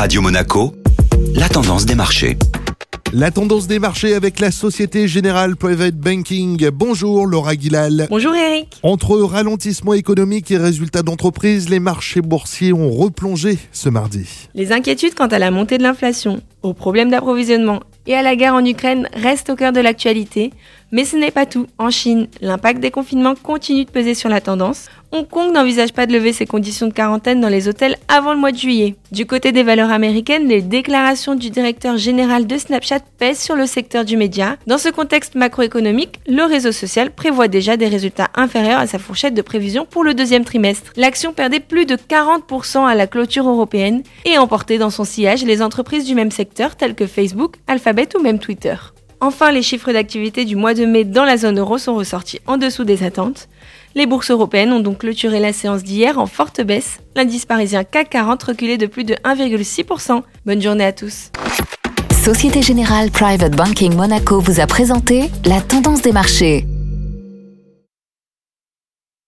Radio Monaco, la tendance des marchés. La tendance des marchés avec la Société Générale Private Banking. Bonjour Laura Guilal. Bonjour Eric. Entre ralentissement économique et résultats d'entreprise, les marchés boursiers ont replongé ce mardi. Les inquiétudes quant à la montée de l'inflation, aux problèmes d'approvisionnement et à la guerre en Ukraine restent au cœur de l'actualité. Mais ce n'est pas tout. En Chine, l'impact des confinements continue de peser sur la tendance. Hong Kong n'envisage pas de lever ses conditions de quarantaine dans les hôtels avant le mois de juillet. Du côté des valeurs américaines, les déclarations du directeur général de Snapchat pèsent sur le secteur du média. Dans ce contexte macroéconomique, le réseau social prévoit déjà des résultats inférieurs à sa fourchette de prévision pour le deuxième trimestre. L'action perdait plus de 40% à la clôture européenne et emportait dans son sillage les entreprises du même secteur telles que Facebook, Alphabet ou même Twitter. Enfin, les chiffres d'activité du mois de mai dans la zone euro sont ressortis en dessous des attentes. Les bourses européennes ont donc clôturé la séance d'hier en forte baisse. L'indice parisien CAC 40 reculait de plus de 1,6%. Bonne journée à tous. Société Générale Private Banking Monaco vous a présenté la tendance des marchés.